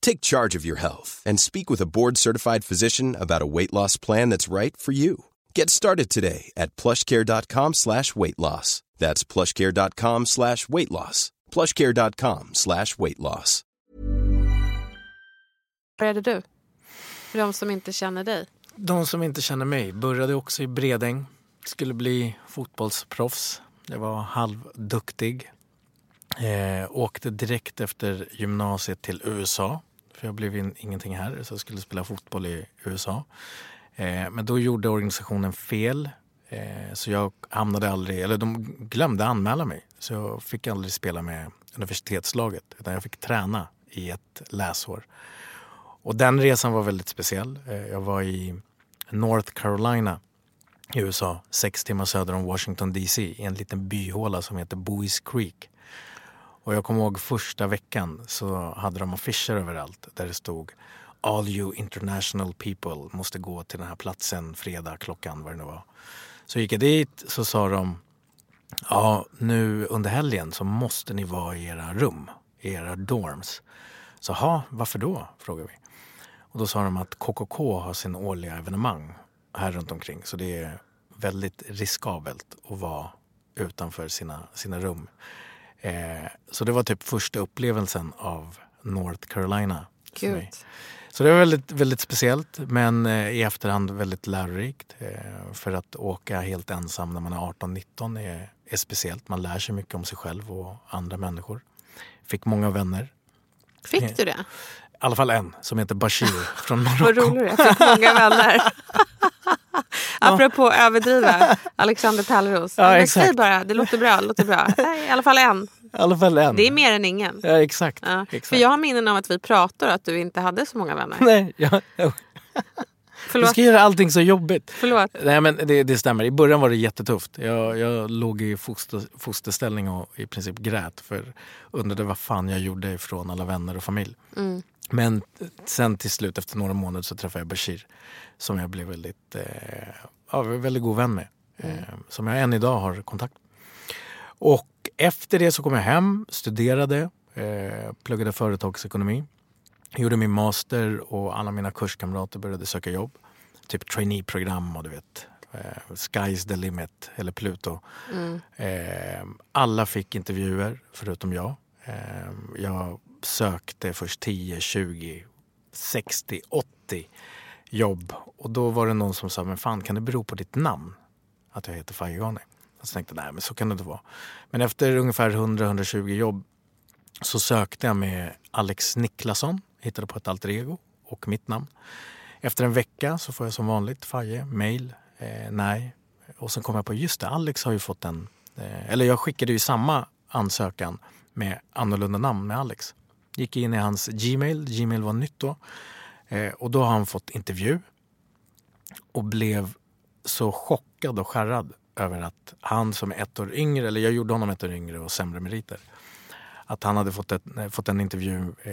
Take charge of your health and speak with a board-certified physician about a weight loss plan that's right for you. Get started today at plushcare.com slash weight loss. That's plushcare.com slash weight loss. plushcare.com slash weight loss. började du? För de som inte känner dig. De som inte känner mig började också i Bredäng. Skulle bli fotbollsproffs. Jag var halvduktig. Eh, åkte direkt efter gymnasiet till USA. För jag blev in, ingenting här så jag skulle spela fotboll i USA. Eh, men då gjorde organisationen fel. Eh, så jag hamnade aldrig, eller de glömde anmäla mig. Så jag fick aldrig spela med universitetslaget. Utan jag fick träna i ett läsår. Och den resan var väldigt speciell. Eh, Jag var i North Carolina i USA, sex timmar söder om Washington DC i en liten byhåla som heter Boys Creek. Och jag kommer ihåg första veckan så hade de affischer överallt där det stod All you international people måste gå till den här platsen fredag klockan vad det nu var. Så gick jag dit så sa de Ja, nu under helgen så måste ni vara i era rum, i era dorms. Så ha, varför då? frågade vi. Och då sa de att KKK har sin årliga evenemang här runt omkring. Så det är väldigt riskabelt att vara utanför sina, sina rum. Eh, så det var typ första upplevelsen av North Carolina. Så det var väldigt, väldigt speciellt men eh, i efterhand väldigt lärorikt. Eh, för att åka helt ensam när man är 18-19 är, är speciellt. Man lär sig mycket om sig själv och andra människor. Fick många vänner. Fick du det? I alla fall en som heter Bashir från Vad Marocko. rolig du är. Fick många vänner. Apropå överdriva, Alexander Pärleros. Ja, exakt. Säg bara, det låter bra. Det låter bra. Nej, I alla fall en. I alla fall en. Det är mer än ingen. Ja, exakt. Ja. exakt. För jag har minnen av att vi pratar och att du inte hade så många vänner. Nej, jag, jag, du Förlåt. ska göra allting så jobbigt. Förlåt. Nej men det, det stämmer. I början var det jättetufft. Jag, jag låg i foster, fosterställning och i princip grät för undrade vad fan jag gjorde ifrån alla vänner och familj. Mm. Men sen till slut efter några månader så träffade jag Bashir som jag blev väldigt, eh, ja, väldigt god vän med. Eh, som jag än idag har kontakt med. Och efter det så kom jag hem, studerade, eh, pluggade företagsekonomi. Gjorde min master och alla mina kurskamrater började söka jobb. Typ traineeprogram och du vet. Eh, sky's the limit eller Pluto. Eh, alla fick intervjuer förutom jag. Eh, jag sökte först 10, 20, 60, 80 jobb. Och då var det någon som sa, men fan kan det bero på ditt namn? Att jag heter Faye Ghani. Jag tänkte, nej men så kan det inte vara. Men efter ungefär 100-120 jobb så sökte jag med Alex Niklasson, hittade på ett alter ego och mitt namn. Efter en vecka så får jag som vanligt Faye, mail, eh, nej. Och sen kom jag på, just det, Alex har ju fått en, eh, eller jag skickade ju samma ansökan med annorlunda namn med Alex. Gick in i hans Gmail, Gmail var nytt då. Eh, och då har han fått intervju och blev så chockad och skärrad över att han som är ett år yngre, eller jag gjorde honom ett år yngre och sämre meriter, att han hade fått, ett, eh, fått en intervju eh,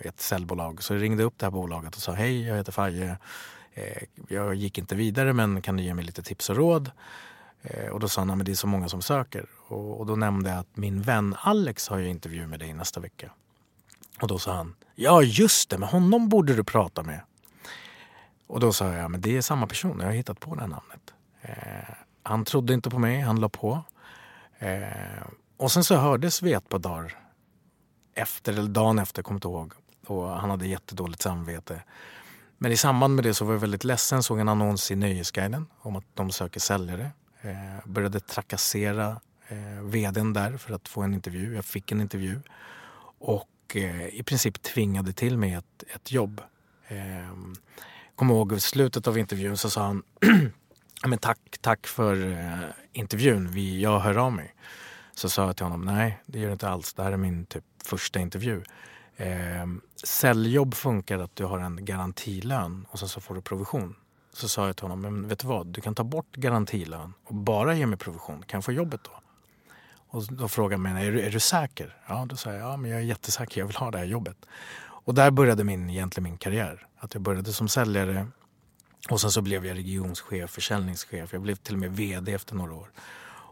i ett säljbolag. Så jag ringde upp det här bolaget och sa hej, jag heter Faye. Eh, jag gick inte vidare men kan du ge mig lite tips och råd? Eh, och då sa han att det är så många som söker. Och, och, då nämnde jag att min vän Alex har ju intervju med dig nästa vecka. Och då sa han, ja just det, med honom borde du prata med. Och då sa jag, men det är samma person, jag har hittat på det här namnet. Eh, han trodde inte på mig, han la på. Eh, och sen så hördes vi ett par dagar efter, eller dagen efter, kommer inte ihåg. Och han hade jättedåligt samvete. Men i samband med det så var jag väldigt ledsen. Såg en annons i Nöjesguiden om att de söker säljare. Eh, började trakassera eh, vdn där för att få en intervju. Jag fick en intervju. Och och eh, i princip tvingade till mig ett, ett jobb. Eh, kommer ihåg i slutet av intervjun så sa han men tack, tack för eh, intervjun, Vi, jag hör av mig. Så sa jag till honom, nej det gör det inte alls, det här är min typ, första intervju. Eh, säljjobb funkar att du har en garantilön och sen så får du provision. Så sa jag till honom, men vet du vad, du kan ta bort garantilön och bara ge mig provision, kan jag få jobbet då? Och då frågade mig, är du, är du säker? Ja, då sa jag, ja men jag är jättesäker, jag vill ha det här jobbet. Och där började min, egentligen min karriär. Att jag började som säljare och sen så blev jag regionschef, försäljningschef. Jag blev till och med VD efter några år.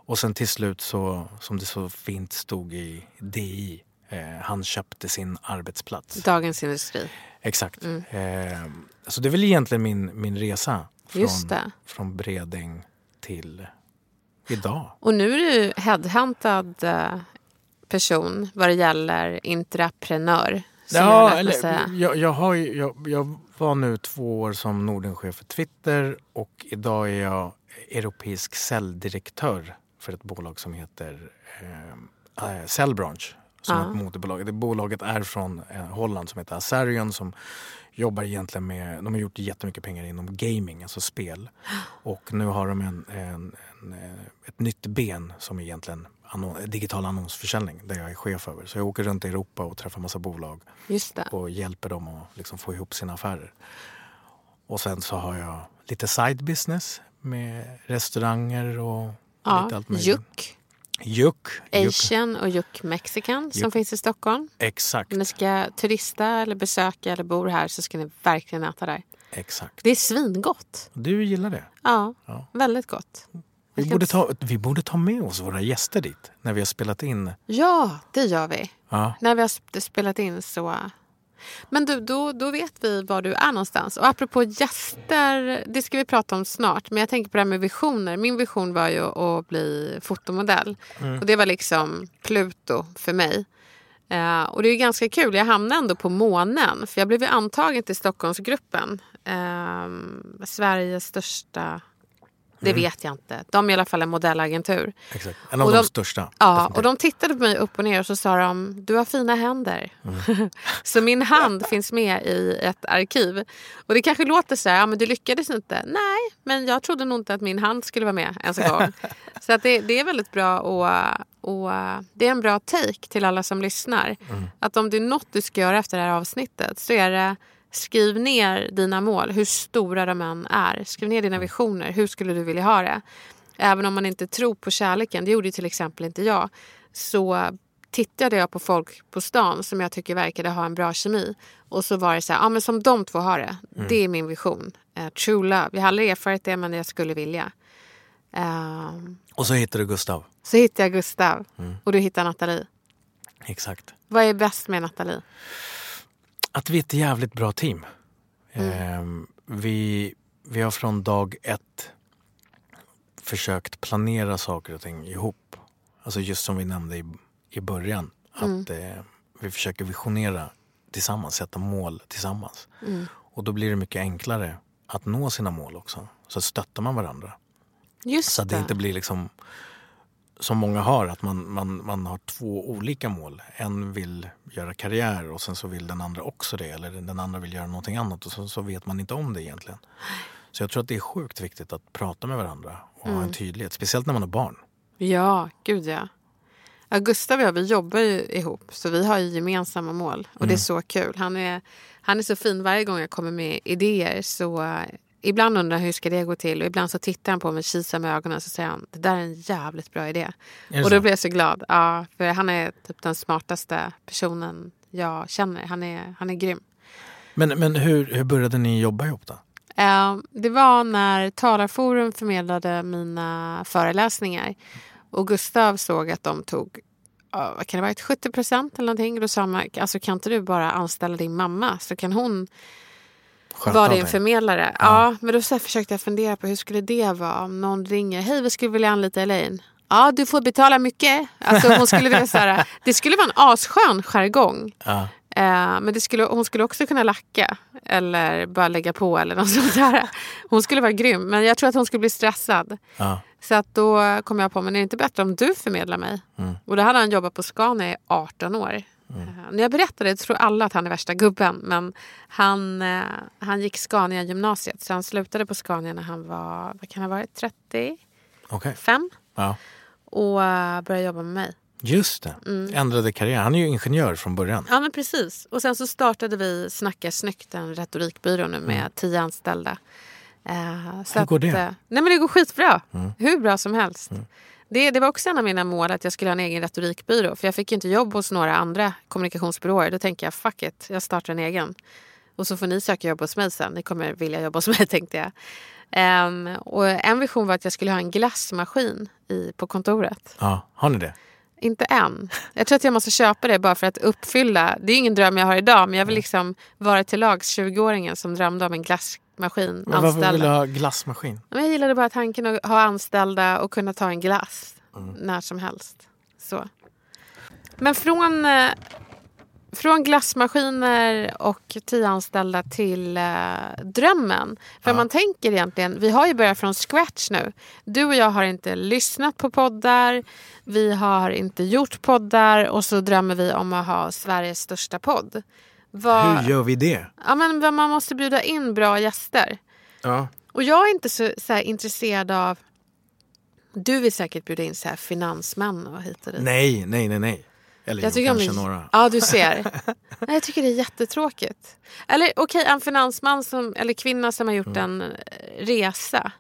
Och sen till slut så, som det så fint stod i DI, eh, han köpte sin arbetsplats. Dagens Industri. Exakt. Mm. Eh, så det är väl egentligen min, min resa från, från Bredäng till idag. Och nu är du headhuntad eh, person vad det gäller intraprenör. Ja, jag, eller, jag, jag, har, jag, jag var nu två år som Nordenchef för Twitter och idag är jag europeisk säljdirektör för ett bolag som heter eh, eh Cellbranch. Som ja. ett moderbolag. Det bolaget är från eh, Holland som heter Azarion som jobbar egentligen med, de har gjort jättemycket pengar inom gaming, alltså spel. Och nu har de en, en, en eh, ett nytt ben som är egentligen annon, digital annonsförsäljning där jag är chef över. Så jag åker runt i Europa och träffar massa bolag och hjälper dem att liksom få ihop sina affärer. Och sen så har jag lite side business med restauranger och ja, lite allt möjligt. Juck. Juck. Asian och Juck Mexican Juck. som finns i Stockholm. Exakt. Om ni ska turista eller besöka eller bor här så ska ni verkligen äta där. Exakt. Det är svingott. Du gillar det? Ja, ja. väldigt gott. Vi borde, ta, vi borde ta med oss våra gäster dit när vi har spelat in. Ja, det gör vi. Ja. När vi har spelat in så... Men du, då, då vet vi var du är någonstans. Och apropå gäster, det ska vi prata om snart. Men jag tänker på det här med visioner. Min vision var ju att bli fotomodell. Mm. Och det var liksom Pluto för mig. Uh, och det är ganska kul. Jag hamnade ändå på månen. För jag blev ju antagen till Stockholmsgruppen. Uh, Sveriges största det mm. vet jag inte. De är i alla fall en modellagentur. Exakt. En av och de, de största. Ja, definitivt. och de tittade på mig upp och ner och så sa de, du har fina händer. Mm. så min hand finns med i ett arkiv. Och det kanske låter så här, ja men du lyckades inte. Nej, men jag trodde nog inte att min hand skulle vara med ens en gång. så att det, det är väldigt bra och, och det är en bra take till alla som lyssnar. Mm. Att om det är något du ska göra efter det här avsnittet så är det Skriv ner dina mål, hur stora de än är. Skriv ner dina visioner. Hur skulle du vilja ha det? Även om man inte tror på kärleken, det gjorde till exempel inte jag, så tittade jag på folk på stan som jag tycker verkade ha en bra kemi. Och så var det så här, ja men som de två har det. Mm. Det är min vision. Uh, true love. Jag har aldrig erfarit det men jag skulle vilja. Uh, och så hittade du Gustav. Så hittade jag Gustav. Mm. Och du hittade Nathalie. Exakt. Vad är bäst med Nathalie? Att vi är ett jävligt bra team. Mm. Eh, vi, vi har från dag ett försökt planera saker och ting ihop. Alltså just som vi nämnde i, i början. Att mm. eh, vi försöker visionera tillsammans, sätta mål tillsammans. Mm. Och då blir det mycket enklare att nå sina mål också. Så stöttar man varandra. Just så att det inte blir liksom som många har, att man, man, man har två olika mål. En vill göra karriär och sen så vill den andra också det. Eller den andra vill göra någonting annat och så, så vet man inte om det egentligen. Så jag tror att det är sjukt viktigt att prata med varandra och mm. ha en mm. tydlighet. Speciellt när man har barn. Ja, gud ja. ja Gustav och jag vi jobbar ju ihop så vi har ju gemensamma mål. Och mm. det är mm. så kul. Han är, han är så fin varje gång jag kommer med idéer så ibland undrar jag hur ska det gå till och ibland så tittar han på mig, kisar med ögonen och så säger han det där är en jävligt bra idé. Och då blir jag så glad. Ja, för han är typ den smartaste personen jag känner. Han är, han är grym. Men, men hur, hur började ni jobba ihop då? Eh, Det var när Talarforum förmedlade mina föreläsningar och Gustav såg att de tog vad kan det vara, 70 procent eller någonting. Då sa han, alltså kan inte du bara anställa din mamma så kan hon Sköta din allting? förmedlare. Ja. men då så försökte jag fundera på hur skulle det vara om någon ringer. Hej, vi skulle vilja anlita Elaine. Ja, du får betala mycket. Alltså, hon skulle vilja, så här, det skulle vara en asskön jargong. Ja. Eh, men det skulle, hon skulle också kunna lacka eller bara lägga på eller något sånt där. Hon skulle vara grym men jag tror att hon skulle bli stressad. Ja. Så att då kom jag på, men är det inte bättre om du förmedlar mig? Och då hade han jobbat på Scania i 18 år. Eh, när jag berättade det tror alla att han är värsta gubben. Men han, eh, han gick Scania gymnasiet så han slutade på Scania när han var, vad kan ha varit, 35? Okej. Ja. Och eh, började jobba med mig. Just det. Mm. Ändrade karriär. Han är ju ingenjör från början. Ja men precis. Och sen så startade vi Snacka snyggt, en retorikbyrå nu med tio anställda. Så Hur går det? nej men det går skitbra. Hur bra som helst. Det, det var också en av mina mål att jag skulle ha en egen retorikbyrå. För jag fick ju inte jobb hos några andra kommunikationsbyråer. Då tänkte jag fuck it, jag startar en egen. Och så får ni söka jobb hos mig sen. Ni kommer vilja jobba hos mig tänkte jag. Ehm, och en vision var att jag skulle ha en glassmaskin i, på kontoret. Ja. Har ni det? Inte än. Jag tror att jag måste köpa det bara för att uppfylla. Det är ingen dröm jag har idag men jag vill liksom vara till lags 20-åringen som drömde om en glassmaskin. Men varför vill anställda. du ha glassmaskin? Men jag gillade bara tanken att ha anställda och kunna ta en glass när som helst. Så. Men från, eh, från glassmaskiner och tio anställda till eh, drömmen. För man tänker egentligen, vi har ju börjat från scratch nu. Du och jag har inte lyssnat på poddar, vi har inte gjort poddar och så drömmer vi om att ha Sveriges största podd. Vad- Hur gör vi det? ja, men man måste bjuda in bra gäster. Ja. Och jag är inte så, så intresserad av... Du vill säkert bjuda in så här finansmän och hit och dit. Nej, nej, nej, nej. Eller jag jo, om kanske det- några. Ja, du ser. Nej, jag tycker det är jättetråkigt. Eller okej, en finansman som, eller kvinna som har gjort Mm. en eh, resa.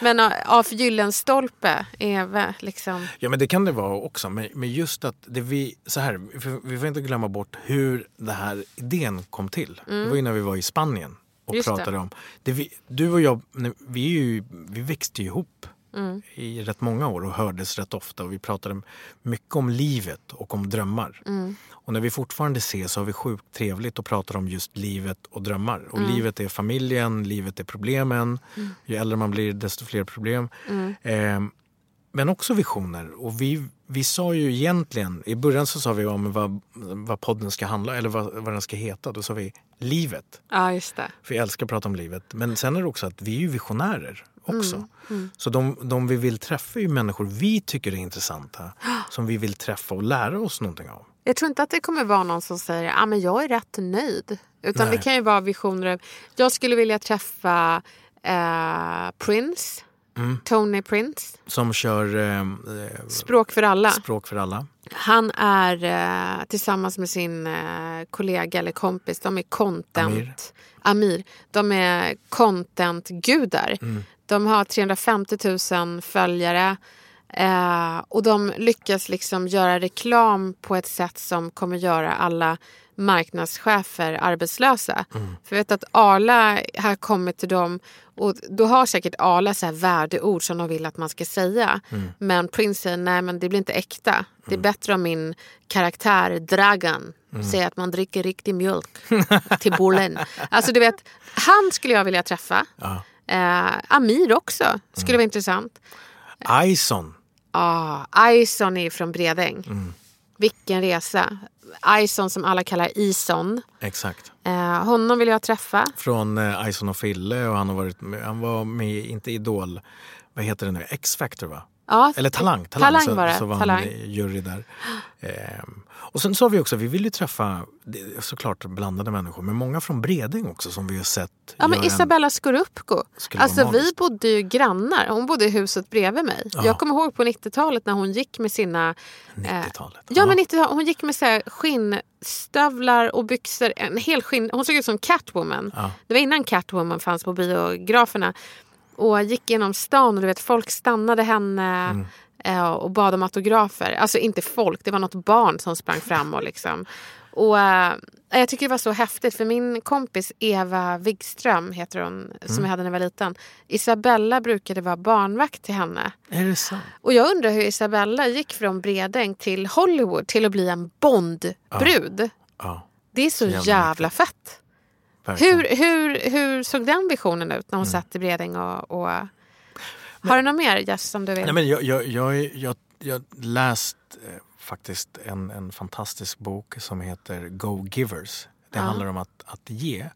Men af Gyllenstolpe väl liksom... Ja men det kan det vara också. Men, men just att det vi, så här, vi får inte glömma bort hur den här idén kom till. Det var ju när vi var i Spanien och Mm. Just det. pratade om. Det vi, du och jag, vi, ju, vi växte ju ihop Mm. i rätt många år och hördes rätt ofta. Och vi pratade mycket om livet och om drömmar. Mm. Och när vi fortfarande ses så har vi sjukt trevligt och pratar om just livet och drömmar. Och Mm. livet är familjen, livet är problemen. Ju äldre man blir desto fler problem. Mm. Eh, men också visioner. Och vi, vi sa ju egentligen, i början så sa vi om vad, vad podden ska handla eller vad, vad den ska heta. Då sa vi livet. Ja, just det. För jag älskar att prata om livet. Men sen är det också att vi är ju visionärer också. Mm, Så de, de vi vill träffa är ju människor vi tycker är intressanta. Som vi vill träffa och lära oss någonting av. Jag tror inte att det kommer vara någon som säger att ah, men jag är rätt nöjd. Utan Nej. det kan ju vara visioner. Jag skulle vilja träffa eh, Prince. Mm. Tony Prince. Som kör eh, eh, Språk för alla. språk för alla. Han är eh, tillsammans med sin eh, kollega eller kompis, de är content... Amir. Amir. De är content-gudar. De har 350 000 följare. Eh, och de lyckas liksom göra reklam på ett sätt som kommer göra alla marknadschefer arbetslösa. För jag vet att Arla har kommit till dem och då har säkert Arla så här värdeord som de vill att man ska säga. Men Prince säger nej men det blir inte äkta. Det är bättre om min karaktär Dragan säger att man dricker riktig mjölk till bullen. Alltså du vet, han skulle jag vilja träffa. Eh, Amir också skulle vara intressant. Ison. Ah, Ison är från Bredäng. Vilken resa. Ison som alla kallar Ison. Exakt. Eh, honom vill jag träffa. Från eh, Ison och Fille och han, har varit med, han var med, inte Idol, vad heter det nu, X-Factor va? Ja, Eller Talang. Talang, Talang så, var det, Så var Talang. jury där. Ehm, och sen sa vi också, vi vill ju träffa såklart blandade människor, men många från Bredäng också som vi har sett. Ja, men en- Isabella. Skulle vara Alltså vi bodde ju grannar. Hon bodde i huset bredvid mig. Ja. Jag kommer ihåg på 90-talet när hon gick med sina... eh, 90-talet. Ja, men 90 hon gick med så här skinnstövlar och byxor. En hel skinn, hon såg ut som Catwoman. Ja. Det var innan Catwoman fanns på biograferna. Och gick genom stan och du vet, folk stannade henne Mm. eh, och bad om autografer. Alltså inte folk, det var något barn som sprang fram och liksom. Och eh, jag tycker det var så häftigt för min kompis Eva Wigström heter hon som Mm. jag hade när jag var liten. Isabella brukade vara barnvakt till henne. Är det sant? Och jag undrar hur Isabella gick från Bredäng till Hollywood till att bli en Bondbrud. Ja, Det är så, Så jävla jävla, fett. Verkligen. Hur, hur, hur såg den visionen ut när hon satt i Bredäng? Och, och... Har du något mer Jess som du vill? Nej, men jag, jag, jag, jag, jag läst eh, faktiskt en, en fantastisk bok som heter Go Givers. Det Ja. handlar om att, att ge.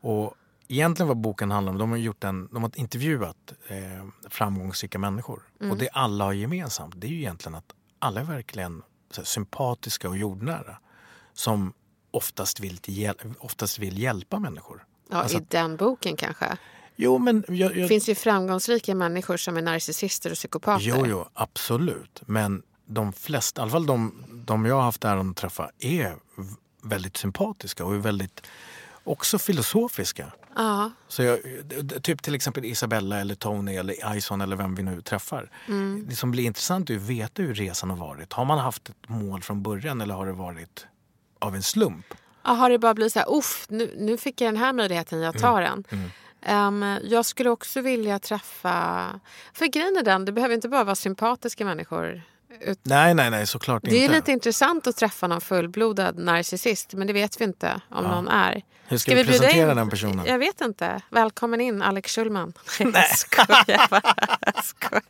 Och egentligen vad boken handlar om, de har, gjort en, de har intervjuat eh, framgångsrika människor. Mm. Och det alla har gemensamt det är ju egentligen att alla är verkligen här, sympatiska och jordnära. Som oftast vill, till oftast vill hjälpa människor. ja, alltså- I den boken kanske? Jo men jag, Det jag, finns ju framgångsrika människor som är narcissister och psykopater. Jo, jo, absolut. Men de flesta, i alla fall de, de jag har haft äran att träffa, är väldigt sympatiska och är väldigt också filosofiska. Ja. Så jag, typ till exempel Isabella eller Tony eller Ison eller vem vi nu träffar. Mm. Det som blir intressant är att veta hur resan har varit. Har man haft ett mål från början eller har det varit av en slump? Ja, har det bara blivit så här, uff, nu, nu fick jag den här möjligheten, jag tar Mm. den. Ehm, jag skulle också vilja träffa... För grejen är den, det behöver inte bara vara sympatiska människor. Ut- Nej, nej, nej, såklart Det är inte. lite intressant att träffa någon fullblodad narcissist, men det vet vi inte om någon är. Hur ska vi bjuda presentera in- den personen? Jag vet inte. Välkommen in, Alex Schulman. Nej, jag skojar bara. Jag skojar.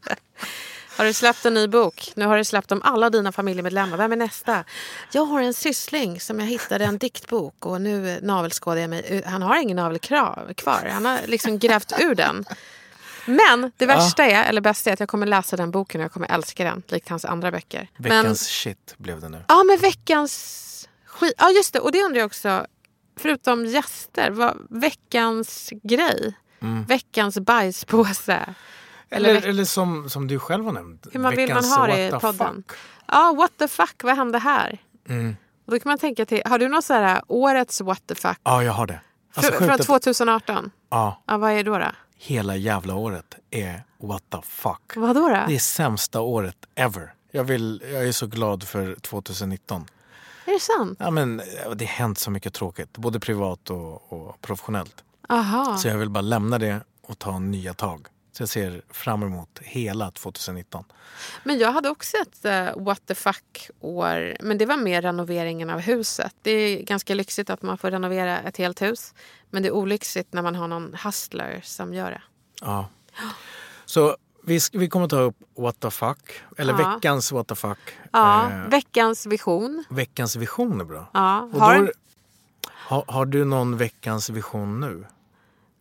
Har du släppt en ny bok? Nu har du släppt om alla dina familjemedlemmar. Vem är nästa? Jag har en syssling som jag hittade en diktbok och nu navelskådar jag mig. Han har ingen navel kra- kvar. Han har liksom grävt ur den. Men det värsta är, eller bästa är att jag kommer läsa den boken och jag kommer älska den. Likt hans andra böcker. Men, Veckans shit blev det nu. Ja, men veckans skit. Ja, just det. Och det undrar jag också. Förutom gäster, vad, veckans grej? Veckans bajspåse? Eller, Eller, eller som, som du själv har nämnt. hur man vill man ha det i podden? Ja, what the fuck, vad hände här? Mm. Och då kan man tänka till, har du något så här årets what the fuck? Ja, jag har det. Alltså, från att- 2018? Ja, Ja, vad är då? då? hela jävla året är what the fuck. Vad då? då? Det är sämsta året ever. Jag, vill, jag är så glad för 2019. Är det sant? Ja, men, eh, det har hänt så mycket tråkigt, både privat och, och professionellt. Aha. Så jag vill bara lämna det och ta nya tag. Så jag ser fram emot hela 2019. Men jag hade också ett eh, what the fuck-år. Men det var mer renoveringen av huset. Det är ganska lyxigt att man får renovera ett helt hus. Men det är olyxigt när man har någon hustler som gör det. Ja. Så vi, vi kommer ta upp what the fuck, eller Ja. veckans what the fuck. Ja, Eh, veckans vision. veckans vision är bra. Ja, har, då, har, har du någon veckans vision nu?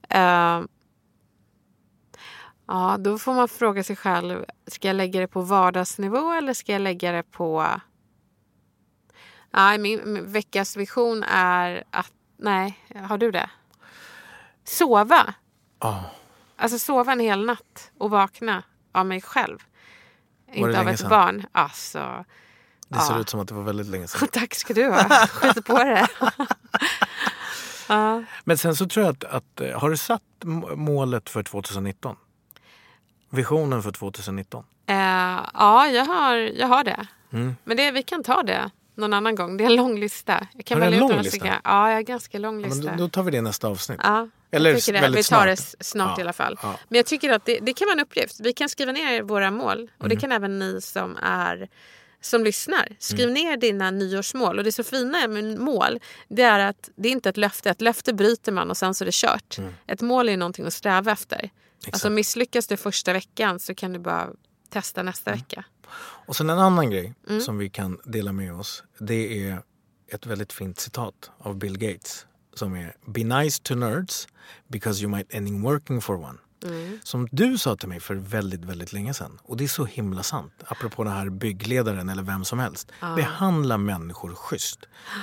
eh, ja, då får man fråga sig själv. Ska jag lägga det på vardagsnivå eller ska jag lägga det på... Nej, min, veckans vision är att... Nej, har du det? Sova. Ja. Alltså sova en hel natt och vakna av mig själv. Inte av ett sedan? barn. Alltså, Det ser Ja. ut som att det var väldigt länge sedan. tack ska du ha. Skit på det. ja. Men sen så tror jag att, att eh, har du satt målet för 2019? Visionen för 2019? Eh, ja, jag har, jag har det. Mm. Men det, vi kan ta det någon annan gång. Det är en lång lista. Jag kan Har du en lång lista? stycken. Ja, jag har en ganska lång Ja, lista. men då, då tar vi det i nästa avsnitt. Ja, Eller det. väldigt Vi tar det snart. s- snart Ja, i alla fall. ja. Men jag tycker att det, det kan vara en uppgift. Vi kan skriva ner våra mål. Och Mm. det kan även ni som är som lyssnar. Skriv Mm. ner dina nyårsmål. Och det så fina med mål det är att det är inte ett löfte. Ett löfte bryter man och sen så är det kört. Mm. Ett mål är någonting att sträva efter. Alltså misslyckas du första veckan så kan du bara testa nästa Mm. vecka. Och sen en annan grej Mm. som vi kan dela med oss. Det är ett väldigt fint citat av Bill Gates. som är Be nice to nerds because you might ending working for one. Som du sa till mig för väldigt, väldigt länge sedan. Och det är så himla sant. Apropå den här byggledaren eller vem som helst. Behandla människor schysst.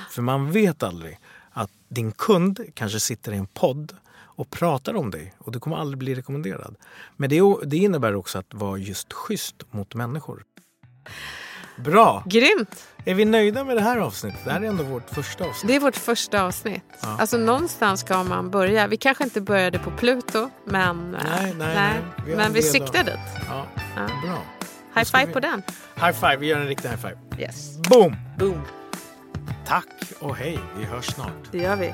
För man vet aldrig att din kund kanske sitter i en podd och pratar om dig och du kommer aldrig bli rekommenderad. Men det, det innebär också att vara just schysst mot människor. Bra! Grymt! Är vi nöjda med det här avsnittet? Det här är ändå vårt första avsnitt. Det är vårt första avsnitt. Alltså någonstans ska man börja. Vi kanske inte började på Pluto, men, eh, Nej, nej, nej. Vi har men en vi siktar dit. Ja, Ja. bra. High five vi- på den. High five, vi gör en riktig high five. Yes. Boom! Boom. Tack och hej, vi hörs snart. Det gör vi.